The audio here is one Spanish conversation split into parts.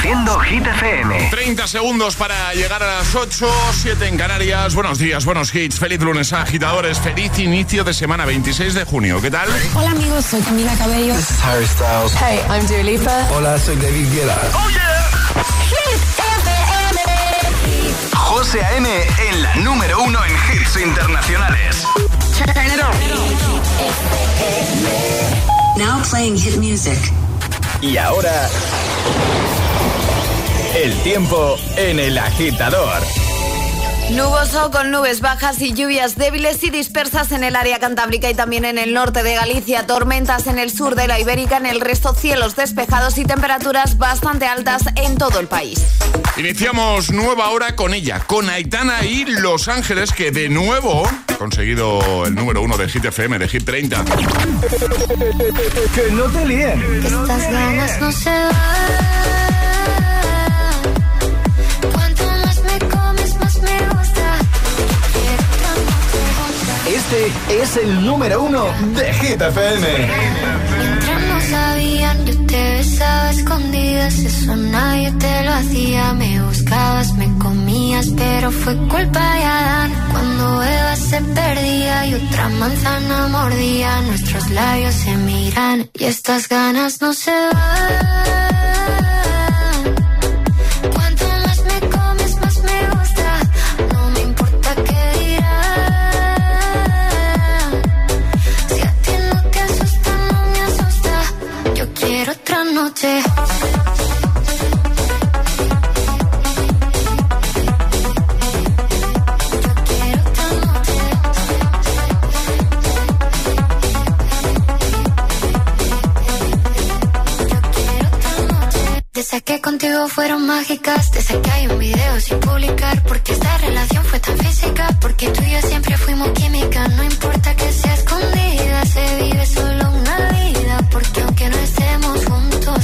Reproduciendo Hit FM. 30 segundos para llegar a las 8, 7 en Canarias. Buenos días, buenos hits. Feliz lunes, agitadores. Feliz inicio de semana 26 de junio. ¿Qué tal? Hola amigos, soy Camila Cabello. This is Harry Styles. Hey, I'm Dua Lipa. Hola, soy David Guetta. ¡Oh, yeah! Hit FM. José A.M. en la número uno en hits internacionales. Turn it on. Now playing hit music. Y ahora... El tiempo en el agitador. Nuboso con nubes bajas y lluvias débiles y dispersas en el área cantábrica y también en el norte de Galicia, tormentas en el sur de la Ibérica, en el resto cielos despejados y temperaturas bastante altas en todo el país. Iniciamos nueva hora con ella, con Aitana y Los Ángeles, que de nuevo ha conseguido el número uno de Hit FM, de Hit 30. Que no te líen. Estas ganas no se van. Este es el número uno de Hit FM. Mientras no sabían, yo te besaba escondidas. Eso nadie te lo hacía. Me buscabas, me comías, pero fue culpa de Adán. Cuando Eva se perdía y otra manzana mordía, nuestros labios se miran y estas ganas no se van. De esas que contigo fueron mágicas, de esas que hay un video sin publicar, porque esta relación fue tan física, porque tú y yo siempre fuimos química, no importa que sea escondida, se vive solo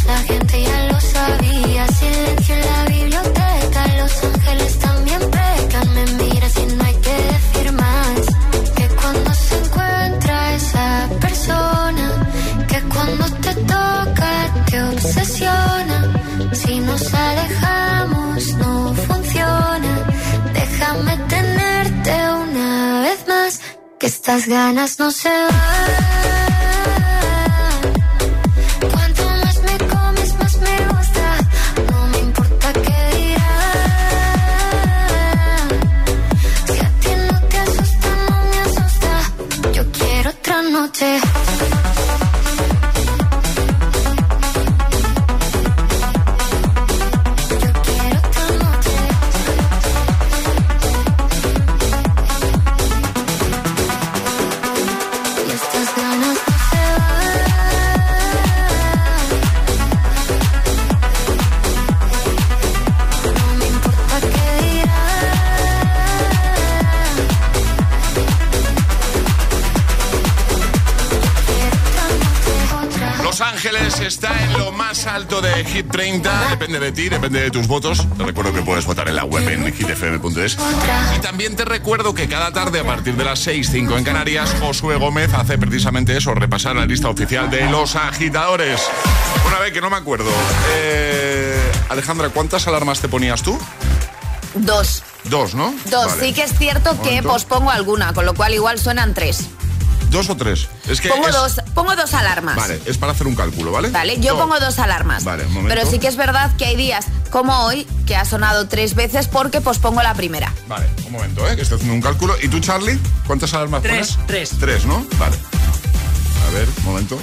la gente ya lo sabía, silencio en la biblioteca, los ángeles también pecan, me miras y no hay que decir más, que cuando se encuentra esa persona, que cuando te toca te obsesiona, si nos alejamos no funciona, déjame tenerte una vez más, que estas ganas no se van. Hit 30. Depende de ti, depende de tus votos. Te recuerdo que puedes votar en la web en hitfm.es. Y también te recuerdo que cada tarde a partir de las 6, 5 en Canarias, Josué Gómez hace precisamente eso, repasar la lista oficial de los agitadores. Una vez que no me acuerdo. Eh, Alejandra, ¿cuántas alarmas te ponías tú? Dos. Dos, ¿no? Dos. Vale. Sí que es cierto que pospongo alguna, con lo cual igual suenan tres. ¿Dos o tres? Es que Pongo es- dos, pongo dos alarmas. Vale, es para hacer un cálculo, ¿vale? Vale, yo No. pongo dos alarmas. Vale, un momento. Pero sí que es verdad que hay días como hoy que ha sonado tres veces porque pospongo la primera. Vale, un momento, ¿eh? Que estoy haciendo un cálculo. ¿Y tú, Charlie? ¿Cuántas alarmas Tres, pones? tres. Tres, ¿no? Vale. A ver, un momento.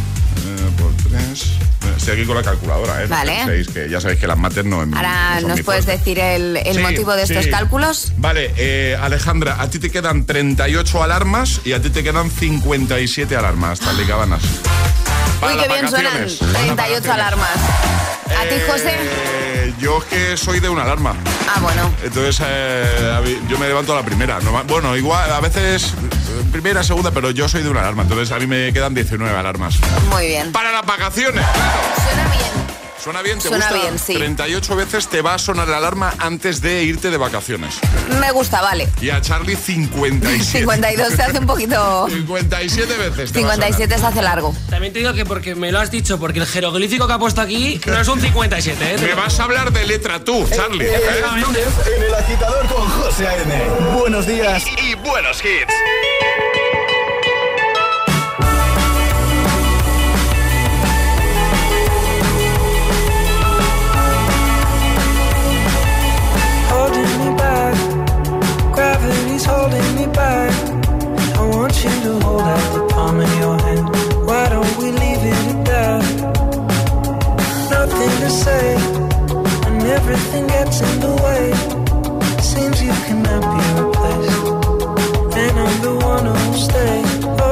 Eh, por tres. Eh, Estoy aquí con la calculadora, ¿eh? No Vale. penséis que ya sabéis que las mates no. Ahora nos puedes decir el, el Sí, motivo de estos cálculos. Vale, eh, Alejandra, a ti te quedan 38 alarmas y a ti te quedan 57 alarmas, tal y cabanas. Para Uy, qué bien suenan vacaciones. Para las 38 vacaciones. alarmas. ¿A ti, José? Yo es que soy de una alarma. Ah, bueno. Entonces, eh, yo me levanto a la primera. Bueno, igual, a veces eh, primera, segunda, pero yo soy de una alarma. Entonces, a mí me quedan 19 alarmas. Muy bien. Para las vacaciones. Suena bien. ¿Suena bien? ¿Te Suena gusta? bien, sí. 38 veces te va a sonar la alarma antes de irte de vacaciones. Me gusta, vale. Y a Charlie 57. 52 se hace un poquito... 57 veces. te va a sonar. 57 se hace largo. También te digo que porque me lo has dicho, porque el jeroglífico que ha puesto aquí no es un 57, ¿eh? Me vas a hablar de letra tú, Charlie. ¿eh? Lunes en el agitador con José A.M. Buenos días. Y, y buenos hits. Gravity's holding me back. I want you to hold out the palm of your hand. Why don't we leave it at that? Nothing to say, and everything gets in the way. Seems you cannot be replaced, and I'm the one who'll stay.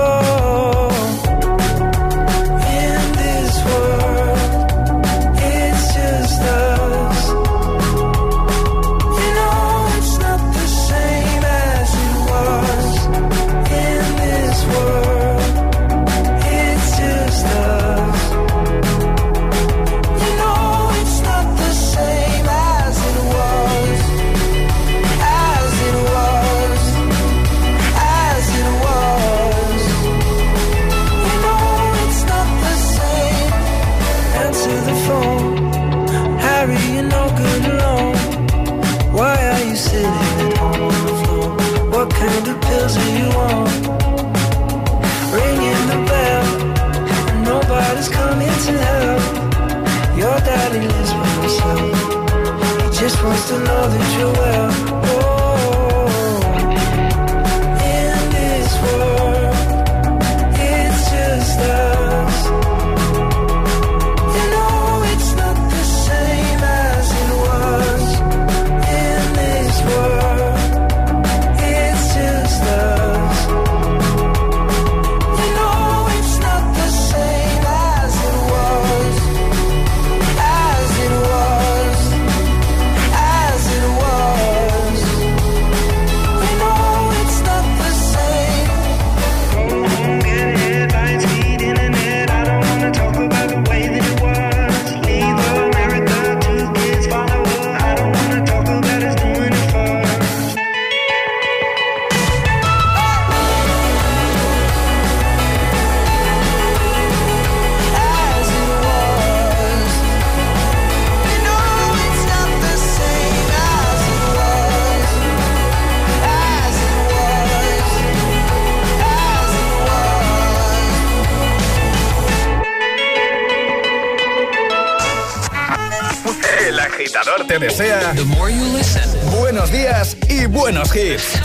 Agitador te desea The more you listen, Buenos días y buenos hits.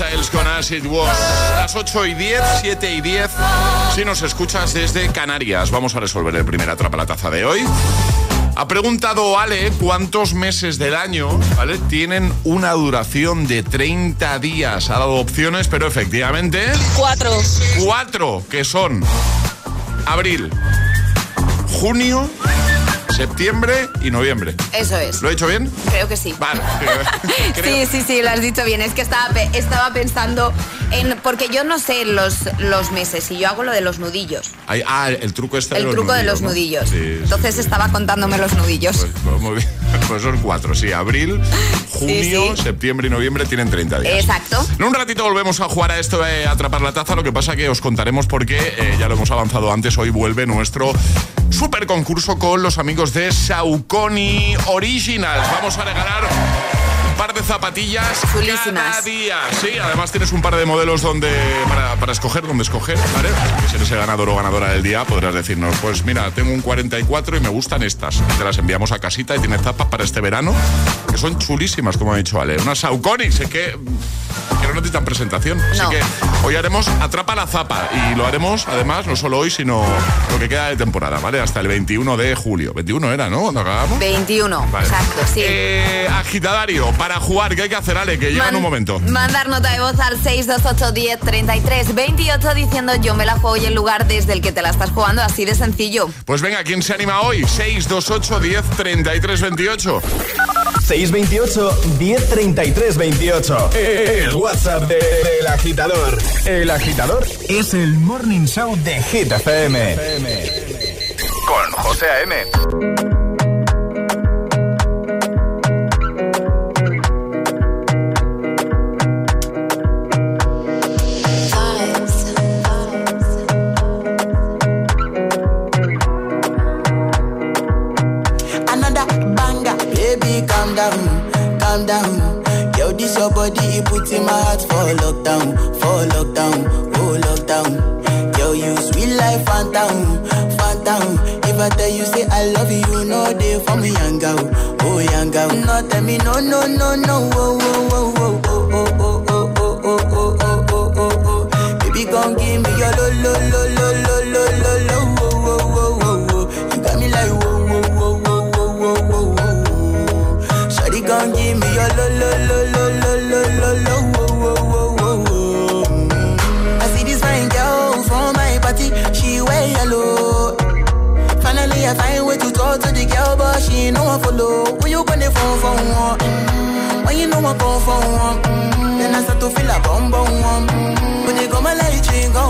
Styles con As It Was. Las 8 y 10, 7 y 10. Si nos escuchas desde Canarias, vamos a resolver el primer atrapa la taza de hoy. Ha preguntado Ale cuántos meses del año ¿vale? tienen una duración de 30 días. Ha dado opciones, pero efectivamente. Cuatro. Cuatro, que son abril, junio, septiembre y noviembre. Eso es. ¿Lo he hecho bien? Creo que sí. Vale. Sí, sí, sí, lo has dicho bien. Es que estaba, estaba pensando en. Porque yo no sé los, los meses y yo hago lo de los nudillos. Ah, el truco de El los truco de los ¿no? nudillos. Sí, Entonces sí. estaba contándome los nudillos. Pues, pues muy bien. Pues son cuatro, sí. Abril, junio, sí. septiembre y noviembre tienen 30 días. Exacto. En un ratito volvemos a jugar a esto de atrapar la taza. Lo que pasa que os contaremos por qué, eh, ya lo hemos avanzado antes, hoy vuelve nuestro super concurso con los amigos de Saucony Originals. Vamos a regalar un par de zapatillas Chulísimas. cada día. Sí, además tienes un par de modelos donde para, para escoger, donde escoger, ¿vale? Que si eres el ganador o ganadora del día, podrás decirnos, pues mira, tengo un 44 y me gustan estas. Te las enviamos a casita y tienes zapas para este verano, que son chulísimas, como ha dicho Ale. Unas Saucony, sé que, que no necesitan presentación. Así No. que hoy haremos Atrapa la Zapa y lo haremos, además, no solo hoy, sino lo que queda de temporada, ¿vale? Hasta el 21 de julio. 21 era, ¿no? Cuando acabamos. 21. Vale. Exacto, sí. Eh, agitadario, para jugar, ¿qué hay que hacer, Ale? Que llega en un momento. Mandar nota de voz al 628 10 33 28 diciendo yo me la juego y el lugar desde el que te la estás jugando, así de sencillo. Pues venga, ¿quién se anima hoy? 628 10 33 28. 628 1033 28. El WhatsApp de- del agitador. El agitador es el morning show de Hit FM. Con José A.M. another banger. Baby, calm down, calm down. This your body, it put in my heart for lockdown, for lockdown, oh lockdown. Yo, you sweet life, phantom, phantom. If I tell you say I love you, know they for me, young girl, oh young girl. No, tell me no, no, no, no, oh, oh, oh, oh, oh, oh, oh, oh, oh, oh, oh, oh, oh, oh, oh. Baby, gon' give me your lo, lo, lo, lo, lo, lo, lo, You phone for one? Mm. When you know I come for one? Mm. Then I start to feel a bum bum one. Mm. When they go my light, you go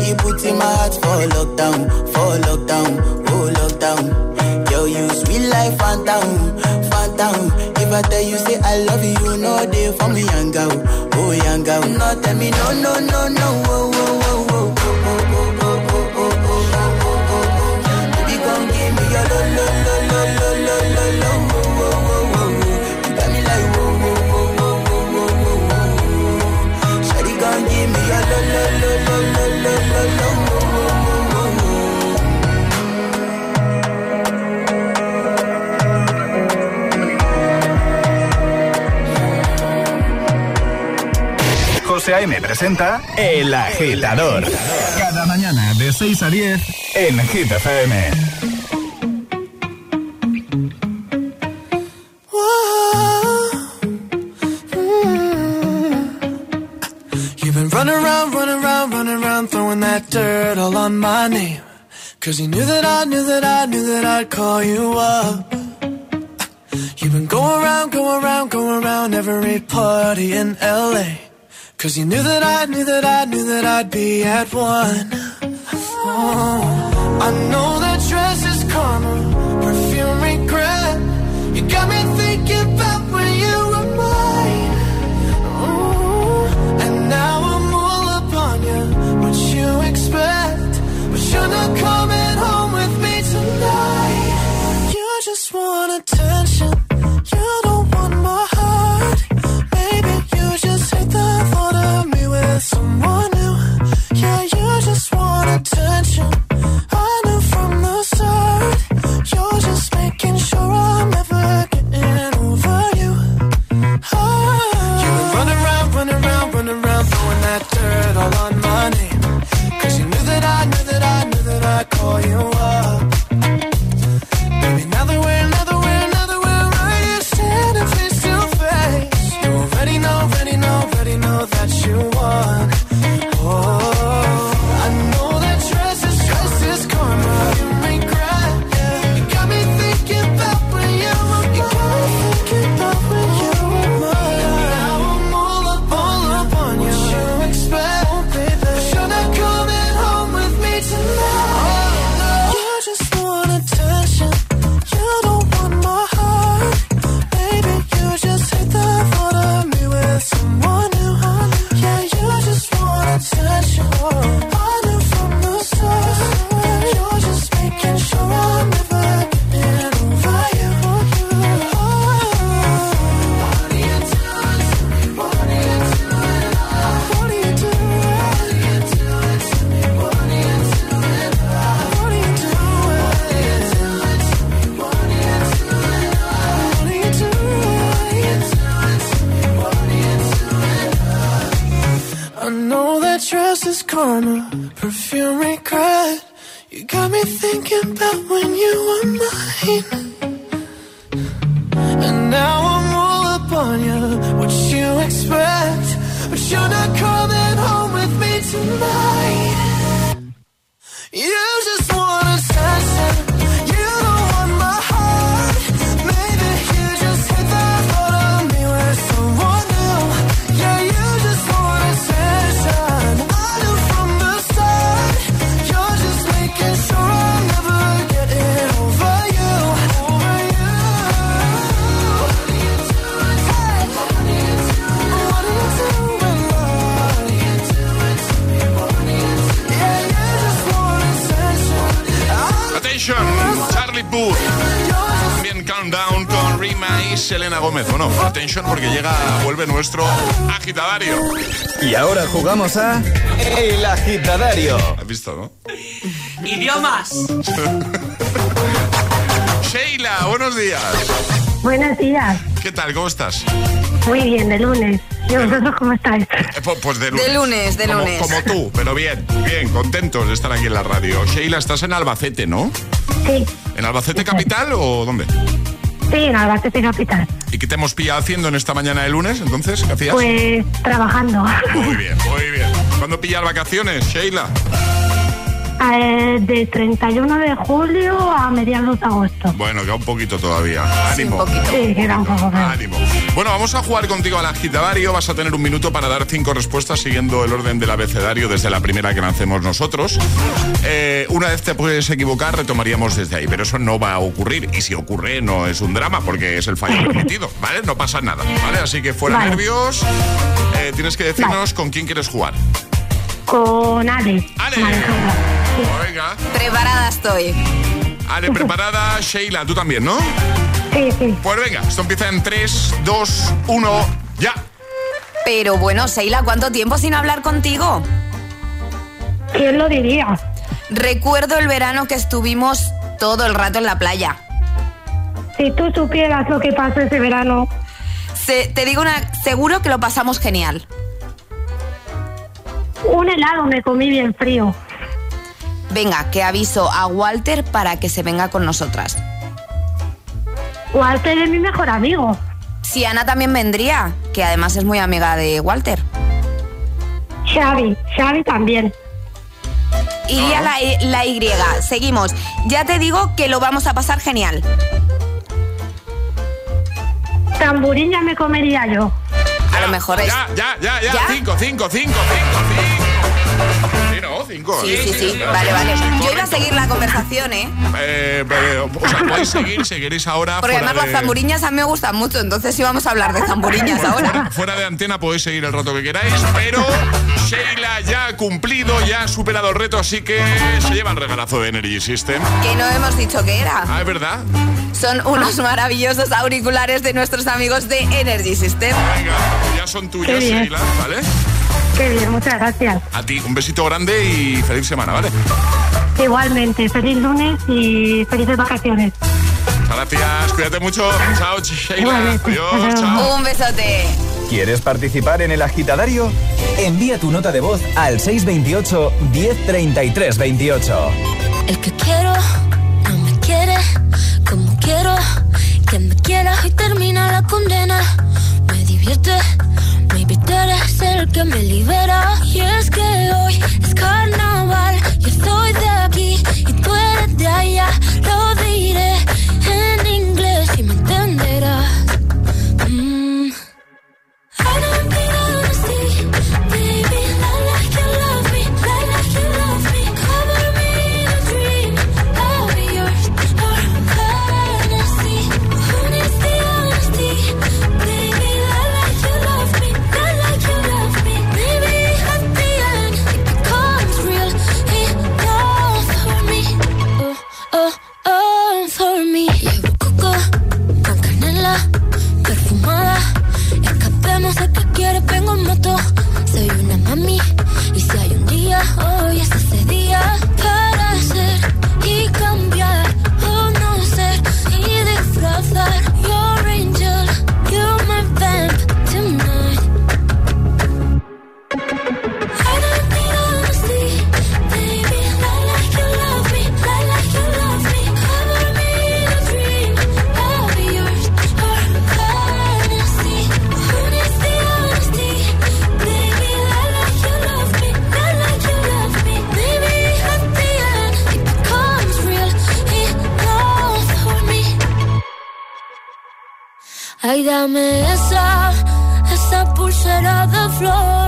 it puts in my heart for lockdown, for lockdown, oh lockdown. Yo, you sweet life, phantom, phantom. If I tell you say I love you, you know for me, young girl, oh young girl. No, tell me no, no, no, no, oh, oh, José A.M. presenta El Agitador. Cada mañana de 6 a 10 en Hit FM. You've been running around, running around, running around, throwing that dirt all on my name. Cause you knew that I knew that I knew that I'd call you up. You've been going around, going around, going around every party in LA. Cause you knew that I knew that I knew that I'd be at one. Oh, dress is karma, perfume regret. You got me thinking about when you were mine. And now I'm all up on you. What you expect? But you're not coming home with me tonight. You just Selena Gómez. Bueno, attention porque llega, vuelve nuestro agitadario. Y ahora jugamos a El Agitadario. ¿Has visto, no? Idiomas. Sheila, buenos días. Buenos días. ¿Qué tal? ¿Cómo estás? Muy bien, de lunes. ¿Y vosotros cómo estáis? Eh, pu- Pues de lunes. De lunes, de lunes. Como tú, pero bien, bien, contentos de estar aquí en la radio. Sheila, estás en Albacete, ¿no? Sí, ¿En Albacete capital o dónde? Sí, en Albacete Capital. ¿Y qué te hemos pillado haciendo en esta mañana de lunes, entonces? ¿Qué hacías? Pues trabajando. Muy bien, muy bien. ¿Cuándo pillas vacaciones, Sheila? Eh, de 31 de julio a mediados de agosto. Bueno, queda un poquito todavía. Ánimo. Sí, queda un poco menos. Ánimo. Bueno, vamos a jugar contigo al agitadario. Vas a tener un minuto para dar cinco respuestas siguiendo el orden del abecedario desde la primera que lancemos nosotros. Eh, una vez te puedes equivocar, retomaríamos desde ahí. Pero eso no va a ocurrir. Y si ocurre, no es un drama porque es el fallo permitido. ¿Vale? No pasa nada. ¿Vale? Así que fuera Vale. nervios. Eh, tienes que decirnos con quién quieres jugar. Con Ale. Venga. Preparada estoy. Ale, preparada. Sheila, tú también, ¿no? Sí, sí. Pues venga, esto empieza en 3, 2, 1, ya. Pero bueno, Sheila, ¿cuánto tiempo sin hablar contigo? ¿Quién lo diría? Recuerdo el verano que estuvimos todo el rato en la playa. Si tú supieras lo que pasó ese verano, Se- te digo una, seguro que lo pasamos genial. un helado me comí bien frío. Venga, que aviso a Walter para que se venga con nosotras. Walter es mi mejor amigo. Si Ana también vendría, que además es muy amiga de Walter. Xavi, Xavi también. Iría la, la Y. Seguimos. Ya te digo que lo vamos a pasar genial. Tamburín ya me comería yo. A lo mejor es. Ya, ya, ya, ya. ¿Ya? 5, 5, 5, 5, 5. Sí, no, 5. Sí, sí, sí. Vale, vale. Yo iba a seguir la conversación, ¿eh? Eh, eh, o sea, podéis seguir, seguiréis ahora. Porque fuera además las zamburiñas a mí me gustan mucho, entonces íbamos a hablar de zamburiñas ahora. Fuera de antena podéis seguir el rato que queráis, pero Sheila ya ha cumplido, ya ha superado el reto, así que se lleva el regalazo de Energy System. Que no hemos dicho que era. Ah, es verdad. Son unos maravillosos auriculares de nuestros amigos de Energy System. Venga, ya son bien. Sheila, ¿vale? Qué bien, muchas gracias. A ti, un besito grande y feliz semana, ¿vale? Igualmente, feliz lunes y felices vacaciones. Gracias, cuídate mucho. Chao, Sheila. Adiós, chao. Un besote. ¿Quieres participar en el agitadario? Envía tu nota de voz al 628 1033 28. El que quiero no me quiere como quiero que me quiera y termina la condena. Me divierte, tú eres el que me libera. Y es que hoy es carnaval, yo soy de aquí y tú eres de allá. Ay, dame esa, esa pulsera de flores.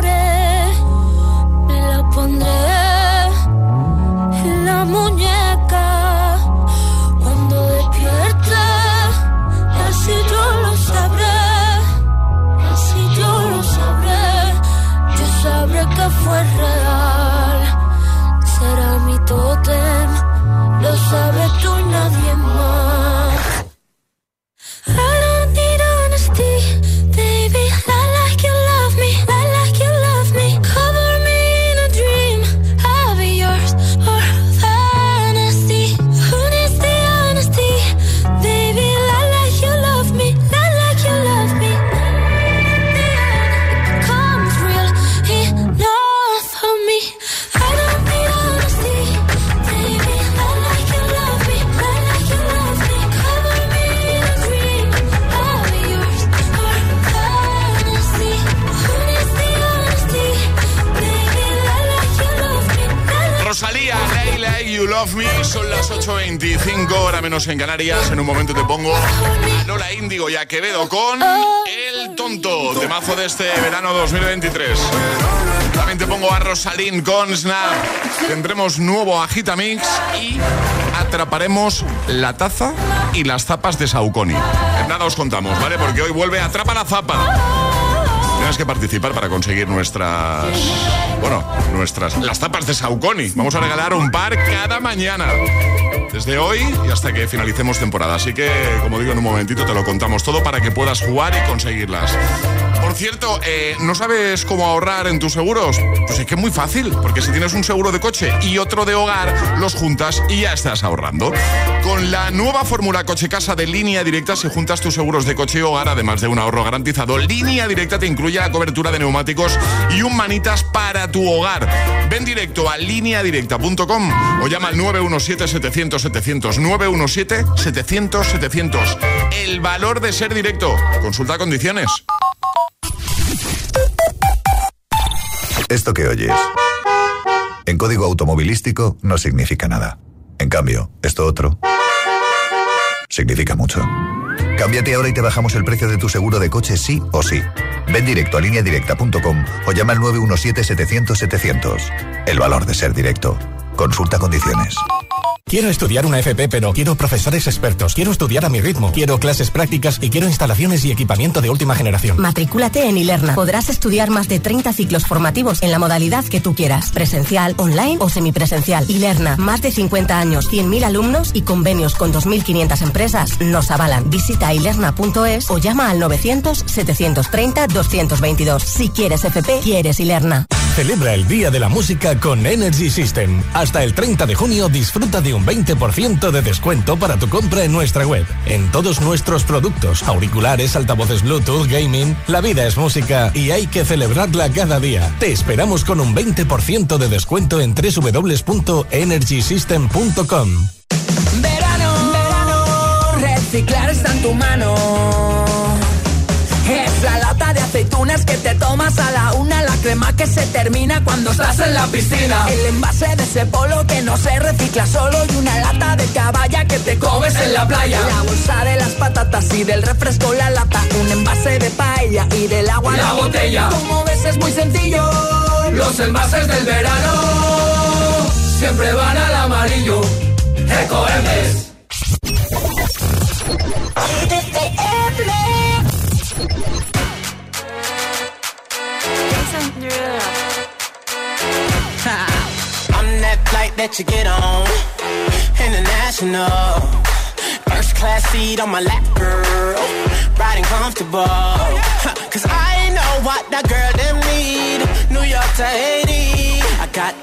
En Canarias. En un momento te pongo a Lola Índigo y a Quevedo con El Tonto, temazo de este verano 2023. También te pongo a Rosalín con Snap. Tendremos nuevo Agitamix y atraparemos la taza y las zapas de Saucony. En nada os contamos, ¿vale? Porque hoy vuelve Atrapa la Zapa. Tienes que participar para conseguir nuestras. Bueno, nuestras. Las tapas de Saucony. Vamos a regalar un par cada mañana. Desde hoy y hasta que finalicemos temporada. Así que, como digo, en un momentito te lo contamos todo para que puedas jugar y conseguirlas. Por cierto, eh, ¿no sabes cómo ahorrar en tus seguros? Pues es que es muy fácil, porque si tienes un seguro de coche y otro de hogar, los juntas y ya estás ahorrando. Con la nueva fórmula Coche Casa de Línea Directa, si juntas tus seguros de coche y hogar, además de un ahorro garantizado, Línea Directa te incluye la cobertura de neumáticos y un manitas para tu hogar. Ven directo a lineadirecta.com o llama al 917-700-700. 917-700-700. El valor de ser directo. Consulta condiciones. Esto que oyes, en código automovilístico no significa nada. En cambio, esto otro significa mucho. Cámbiate ahora y te bajamos el precio de tu seguro de coche sí o sí. Ven directo a lineadirecta.com o llama al 917-700-700. El valor de ser directo. Consulta condiciones. Quiero estudiar una FP, pero quiero profesores expertos. Quiero estudiar a mi ritmo. Quiero clases prácticas y quiero instalaciones y equipamiento de última generación. Matricúlate en Ilerna. Podrás estudiar más de 30 ciclos formativos en la modalidad que tú quieras. Presencial, online o semipresencial. Ilerna. Más de 50 años, 100.000 alumnos y convenios con 2.500 empresas nos avalan. Visita ilerna.es o llama al 900-730-222. Si quieres FP, quieres Ilerna. Celebra el Día de la Música con Energy System. Hasta el 30 de junio disfruta de un 20% de descuento para tu compra en nuestra web. En todos nuestros productos, auriculares, altavoces Bluetooth, gaming, la vida es música y hay que celebrarla cada día. Te esperamos con un 20% de descuento en www.energysystem.com. Verano, verano, reciclar está en tu mano. Es la aceitunas que te tomas a la una, la crema que se termina cuando estás en la piscina. El envase de ese polo que no se recicla solo y una lata de caballa que te comes en la playa. La bolsa de las patatas y del refresco la lata, un envase de paella y del agua La botella. Como ves es muy sencillo. Los envases del verano siempre van al amarillo. Ecoembes. I'm that flight that you get on. International. First class seat on my lap, girl. Riding comfortable. Cause I know what that girl them need. New York to Haiti. I got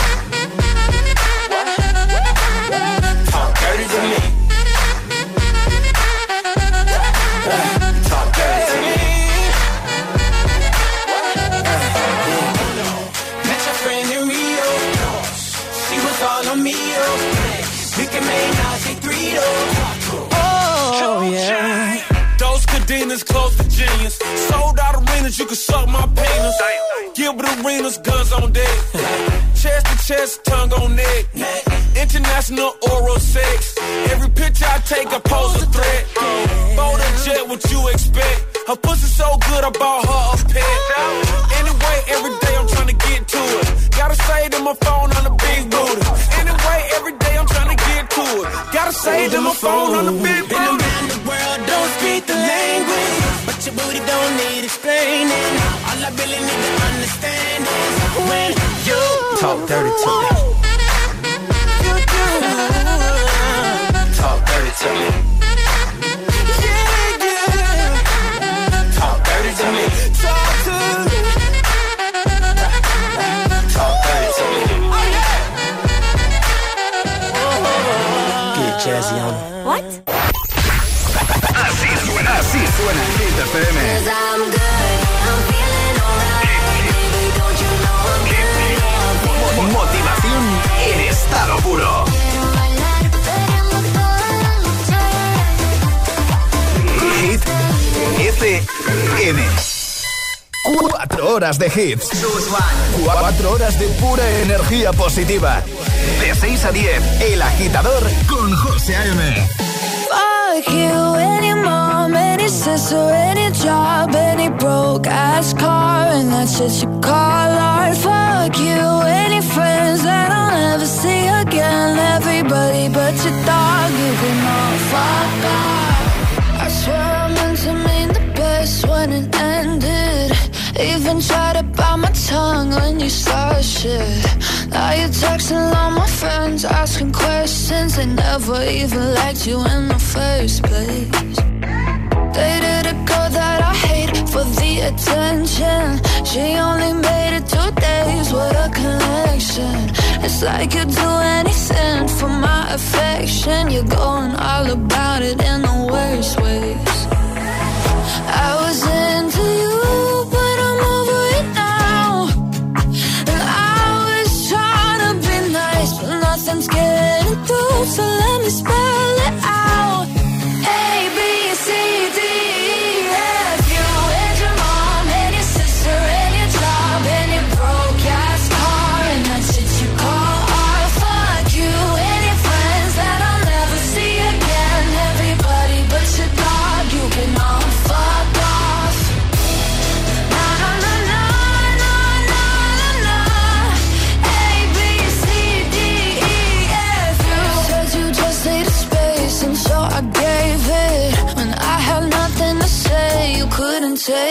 Close to genius. Sold out arenas, you can suck my penis. Gilbert Arenas, guns on deck. chest to chest, tongue on neck. International oral sex. Every picture I take, I pose a threat. Bold and jet, what you expect? Her pussy so good, I bought her a pet. Anyway, every day I'm trying to get to it. Gotta say to my phone on the big booty. Anyway, every day I'm trying to get to it. Gotta say to my phone on the big booty. Speak the language. But your booty don't need explaining. All I really need to understand is when you talk dirty to me. Talk dirty to me. Talk dirty to me. Talk to me. Talk dirty to me. Oh, Get jazzy on. What? Así suena. Así suena. Hit FM. Motivación en estado puro. Hit FM. Cuatro horas de hits. Cuatro horas de pura energía positiva. De 6 a 10, El Agitador con José A.M. Fuck you, any mom, any sister, any job, any broke ass car, and that's shit you call art. Fuck you, any friends that I'll never see again. Everybody but your dog, you can all fuck off. I swear I meant to mean the best when it ended. Even tried to bite my tongue when you started shit. Now you're texting all my friends, asking questions. They never even liked you in the first place. Dated a girl that I hate for the attention. She only made it two days with a connection. It's like you'd do anything for my affection. You're going all about it in the worst ways. I was into you, So let me spell it out.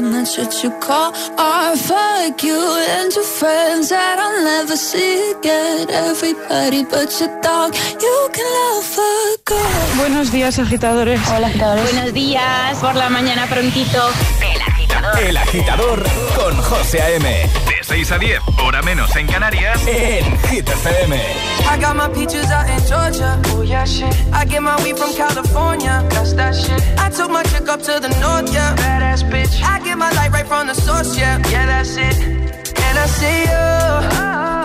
and that's what you call art. Fuck you and your friends that I'll never see again. Everybody but your dog, you can love a girl. Buenos días, agitadores. Hola, agitadores. Buenos días, por la mañana prontito. El Agitador con José A.M. De 6 a 10, hora menos en Canarias. En Hit FM. I got my peaches out in Georgia. Oh yeah, shit. I get my weed from California. That's that shit. I took my chick up to the north, yeah. Badass bitch. I get my light right from the source, yeah. Yeah, that's it. And I see you.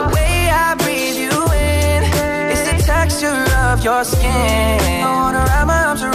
The way I breathe you in. It's the texture of your skin. I wanna wrap my arms around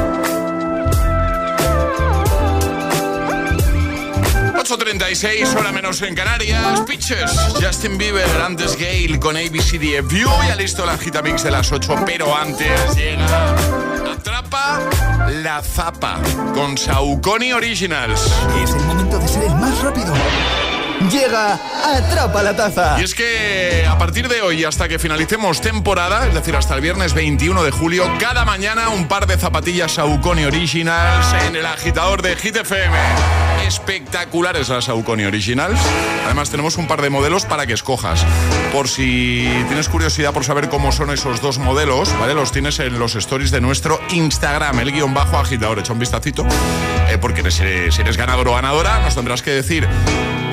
8.36, hora menos en Canarias. Pitches, Justin Bieber, antes Gale con ABCDFU. Ya listo la gita mix de las 8, pero antes llega. Atrapa la zapa con Saucony Originals. Es el momento de ser el más rápido. Llega Atrapa la Taza. Y es que a partir de hoy hasta que finalicemos temporada, es decir, hasta el viernes 21 de julio, cada mañana un par de zapatillas Saucony Originals en el agitador de Hit FM. Espectaculares las Saucony Originals. Además tenemos un par de modelos para que escojas. Por si tienes curiosidad por saber cómo son esos dos modelos, ¿vale? Los tienes en los stories de nuestro Instagram, el guion bajo agitador. Echa un vistacito, eh, porque si eres, si eres ganador o ganadora, nos tendrás que decir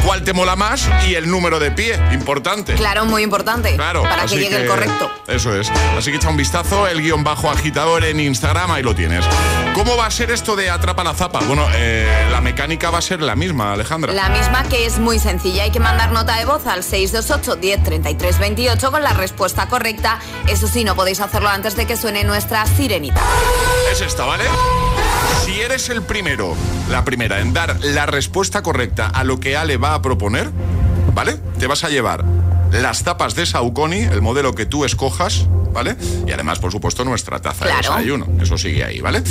cuál te mola más y el número de pie, importante. Claro, muy importante. Claro. Para que llegue el correcto. Eso es. Así que echa un vistazo, el guion bajo agitador en Instagram, ahí lo tienes. ¿Cómo va a ser esto de atrapa la zapa? Bueno, eh, la mecánica va a ser la misma, Alejandra. La misma que es muy sencilla. Hay que mandar nota de voz al 628 10 33 28 con la respuesta correcta. Eso sí, no podéis hacerlo antes de que suene nuestra sirenita. Es esta, ¿vale? Si eres el primero, la primera en dar la respuesta correcta a lo que Ale va a proponer, ¿vale? Te vas a llevar las tapas de Saucony, el modelo que tú escojas, ¿vale? Y además, por supuesto, nuestra taza de Claro. desayuno. Eso sigue ahí, ¿vale?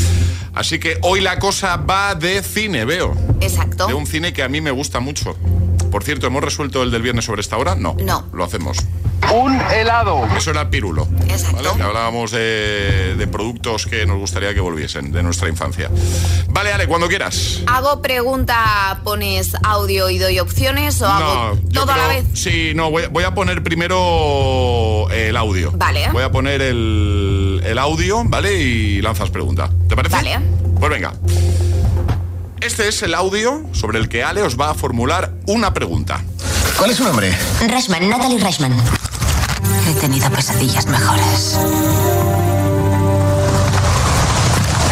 Así que hoy la cosa va de cine, veo. Exacto. De un cine que a mí me gusta mucho. Por cierto, ¿hemos resuelto el del viernes sobre esta hora? No. No. Lo hacemos. Un helado. Eso era pirulo. Exacto. ¿vale? Hablábamos de, de productos que nos gustaría que volviesen de nuestra infancia. Vale, Ale, cuando quieras. Hago pregunta, pones audio y doy opciones o hago yo todo a la vez. Sí, no, voy, voy a poner primero el audio. Vale. Voy a poner el, el audio, ¿vale? Y lanzas pregunta. ¿Te parece? Vale. Pues venga. Este es el audio sobre el que Ale os va a formular una pregunta. ¿Cuál es su nombre? Rashman, Natalie Rashman. He tenido pesadillas mejores.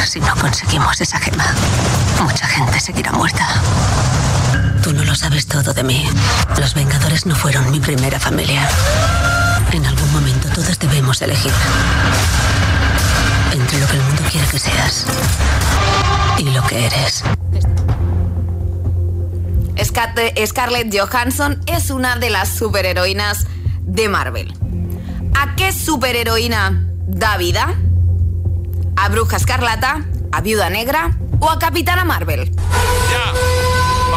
Si no conseguimos esa gema, mucha gente seguirá muerta. Tú no lo sabes todo de mí. Los Vengadores no fueron mi primera familia. En algún momento todos debemos elegir. Entre lo que el mundo quiere que seas y lo que eres. Scat- Scarlett Johansson es una de las superheroínas de Marvel. ¿A qué superheroína da vida? ¿A Bruja Escarlata? ¿A Viuda Negra? ¿O a Capitana Marvel?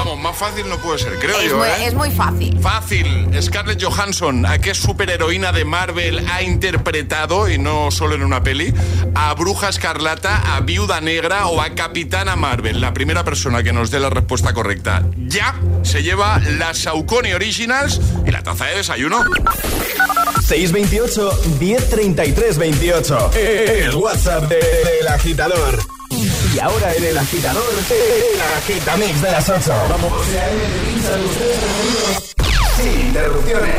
Vamos, más fácil no puede ser, creo Es yo, muy, ¿eh? es muy fácil. Fácil. Scarlett Johansson, ¿a qué superheroína de Marvel ha interpretado, y no solo en una peli, a Bruja Escarlata, a Viuda Negra o a Capitana Marvel? La primera persona que nos dé la respuesta correcta ya se lleva las Saucony Originals y la taza de desayuno. 628 1033 28. El WhatsApp de- del agitador. Y ahora en el agitador, el agitamix de las 8. Vamos. Sin interrupciones.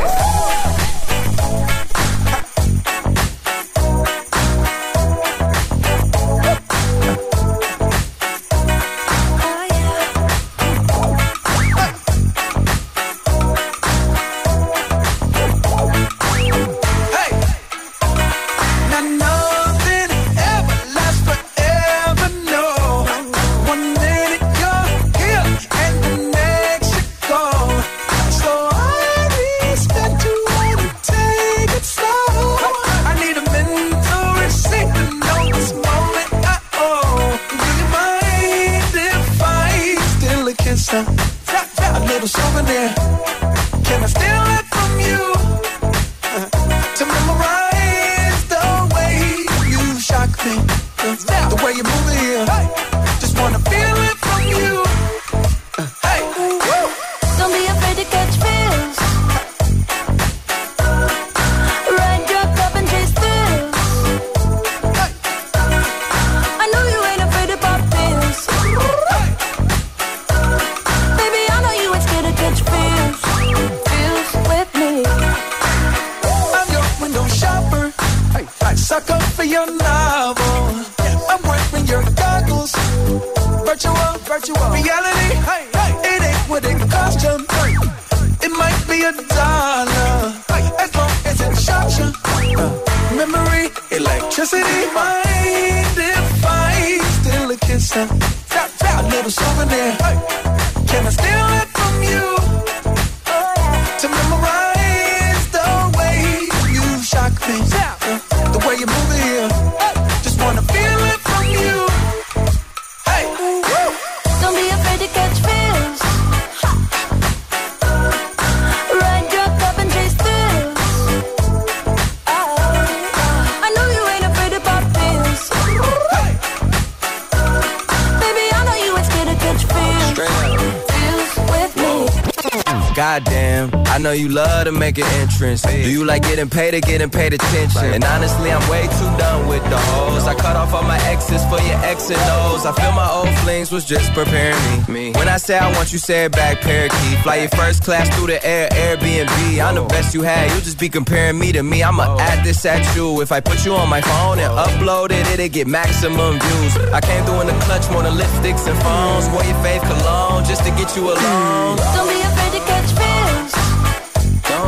Know you love to make an entrance. Do you like getting paid or getting paid attention? And honestly, I'm way too done with the hoes. I cut off all my exes for your X and O's. I feel my old flings was just preparing me. When I say I want you, say it back, parakeet. Fly your first class through the air, Airbnb. I'm the best you had. You just be comparing me to me. I'ma oh. add this at you. If I put you on my phone and oh. upload it, it'll get maximum views. I came through in the clutch more than lipsticks and phones. Wore your faith cologne just to get you alone. Don't be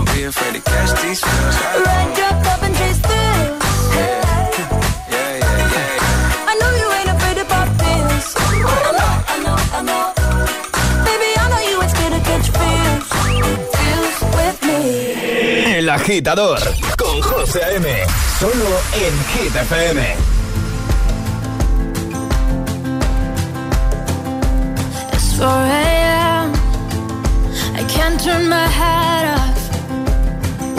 Don't be afraid to catch these feels. Ride your cup and chase thrills. I know you ain't afraid to pop pills. I know, I know, I know. Baby, I know you ain't scared to catch feels. Feels with me. El agitador con José A.M. Solo en Hit FM. It's 4 a.m. I can't turn my head off.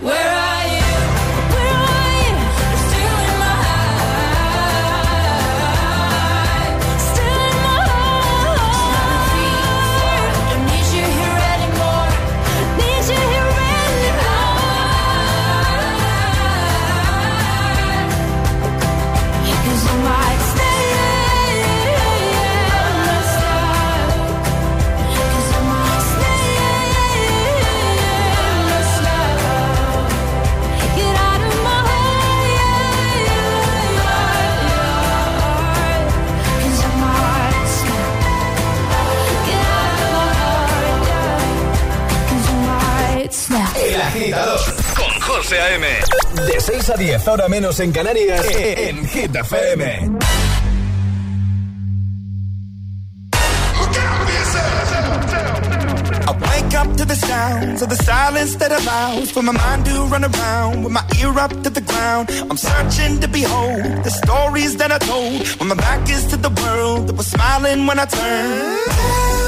Where are you? 6 a 10, ahora menos en Canarias, en Hit FM. I wake up to the sounds of the silence that allows for my mind to run around with my ear up to the ground. I'm searching to behold the stories that I told when my back is to the world that was smiling when I turned.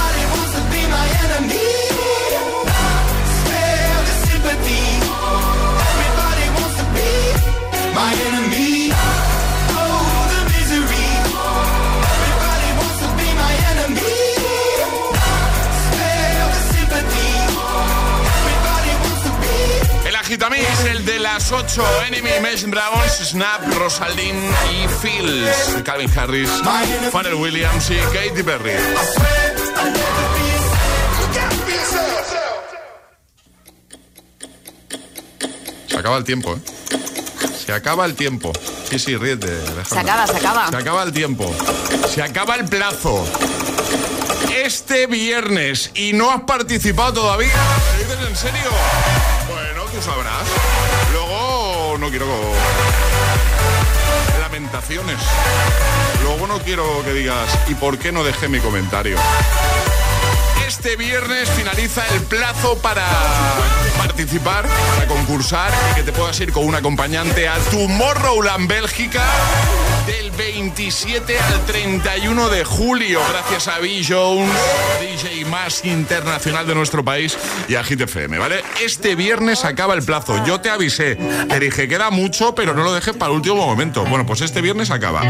las 8, Enemy, Imagine Dragons, Snap, Rosalind y Fields, Calvin Harris, Pharrell Williams y Katy Perry. Se acaba el tiempo, ¿eh? Se acaba el tiempo. Sí, sí, ríete. Se acaba, se acaba. Se acaba el tiempo. Se acaba el plazo. Este viernes y no has participado todavía. ¿Me dices en serio? Bueno, tú sabrás. No quiero lamentaciones. Luego no quiero que digas ¿y por qué no dejé mi comentario? Este viernes finaliza el plazo para participar, para concursar y que te puedas ir con un acompañante a Tomorrowland Bélgica del 27 al 31 de julio, gracias a B. Jones, DJ más internacional de nuestro país y a Hit FM, ¿vale? Este viernes acaba el plazo. Yo te avisé, te dije queda mucho, pero no lo dejes para el último momento. Bueno, pues este viernes acaba.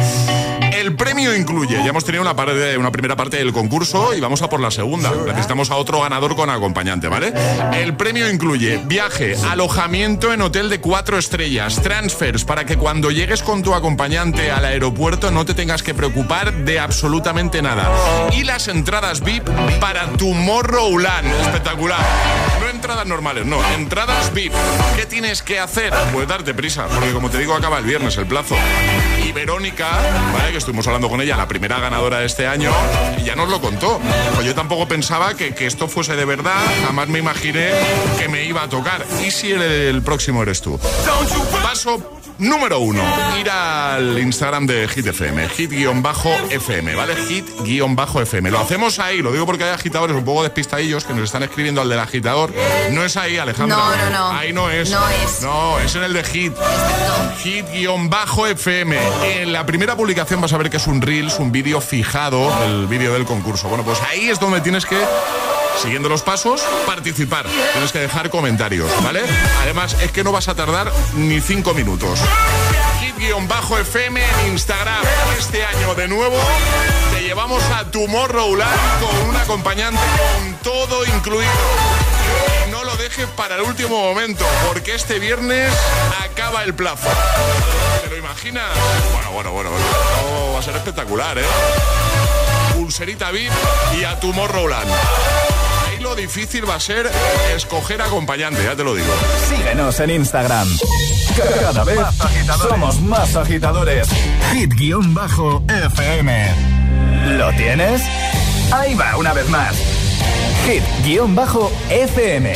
El premio incluye, ya hemos tenido una, parte, una primera parte del concurso y vamos a por la segunda. Necesitamos a otro ganador con acompañante, ¿vale? El premio incluye viaje, alojamiento en hotel de cuatro estrellas, transfers para que cuando llegues con tu acompañante al aeropuerto no te tengas que preocupar de absolutamente nada. Y las entradas VIP para Tomorrowland. Espectacular. No entradas normales, no, entradas VIP. ¿Qué tienes que hacer? Pues darte prisa, porque como te digo, acaba el viernes el plazo. Y Verónica, ¿vale? Que estuvimos hablando con ella, la primera ganadora de este año, y ya nos lo contó. Pues yo tampoco pensaba que, que esto fuese de verdad, jamás me imaginé que me iba a tocar. ¿Y si el, el próximo eres tú? Paso número uno, ir al Instagram de Hit FM, hit-fm, ¿vale? Hit-fm. Lo hacemos ahí, lo digo porque hay agitadores un poco despistadillos que nos están escribiendo al del agitador. No es ahí, Alejandra. No, no, no. Ahí no es. No es. No, es en el de Hit. Hit-fm. En la primera publicación vas a ver que es un Reels, un vídeo fijado, el vídeo del concurso. Bueno, pues ahí es donde tienes que siguiendo los pasos, participar. Tienes que dejar comentarios, ¿vale? Además, es que no vas a tardar ni cinco minutos. Bajo FM en Instagram. Este año de nuevo te llevamos a Tomorrowland con un acompañante, con todo incluido. No lo dejes para el último momento, porque este viernes acaba el plazo. ¿Te lo imaginas? Bueno, bueno, bueno, bueno. Oh, va a ser espectacular, ¿eh? Pulserita VIP y a Tomorrowland. Ahí lo difícil va a ser escoger acompañante, ya te lo digo. Síguenos en Instagram. Cada vez somos más agitadores. Hit-FM. ¿Lo tienes? Ahí va una vez más. Hit-FM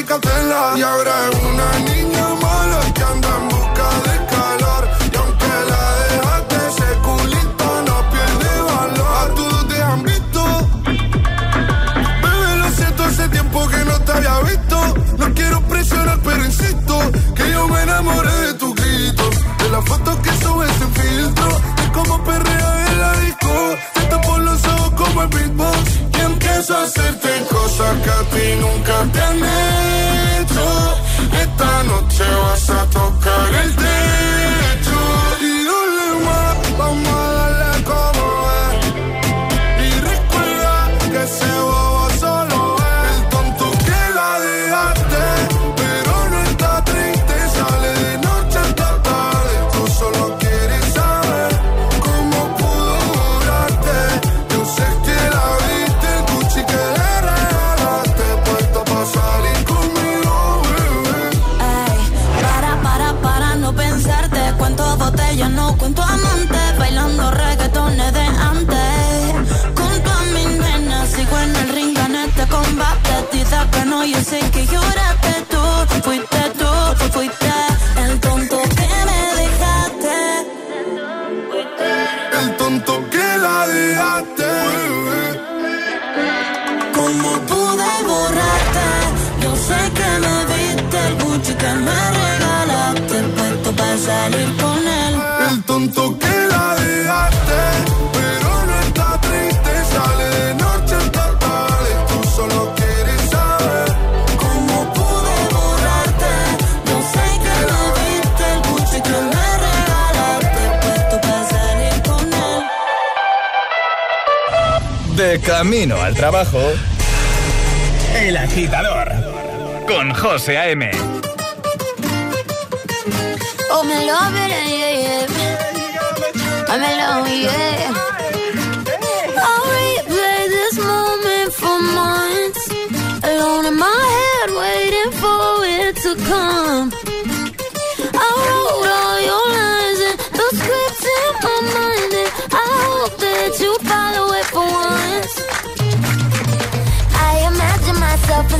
Y ahora es una niña mala que anda en busca de calor. Y aunque la dejaste, ese culito no pierde valor. A todos te han visto. Bebé, lo siento, hace tiempo que no te había visto. No quiero presionar, pero insisto que yo me enamoré de tus gritos. De las fotos que subes en filtro. Es como perrea en la disco. Te por los ojos como el beatbox. Y empiezo a hacerte cosas que a ti nunca te han hecho. Esta noche vas a tocar el tema camino al trabajo. El agitador con José A.M. Oh, me love it, yeah, oh, yeah. I'm love, yeah. I'll replay this moment for months. Alone in my head, waiting for it to come.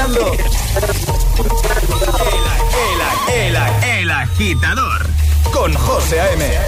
Escuchando el, el, el, el agitador con José A.M.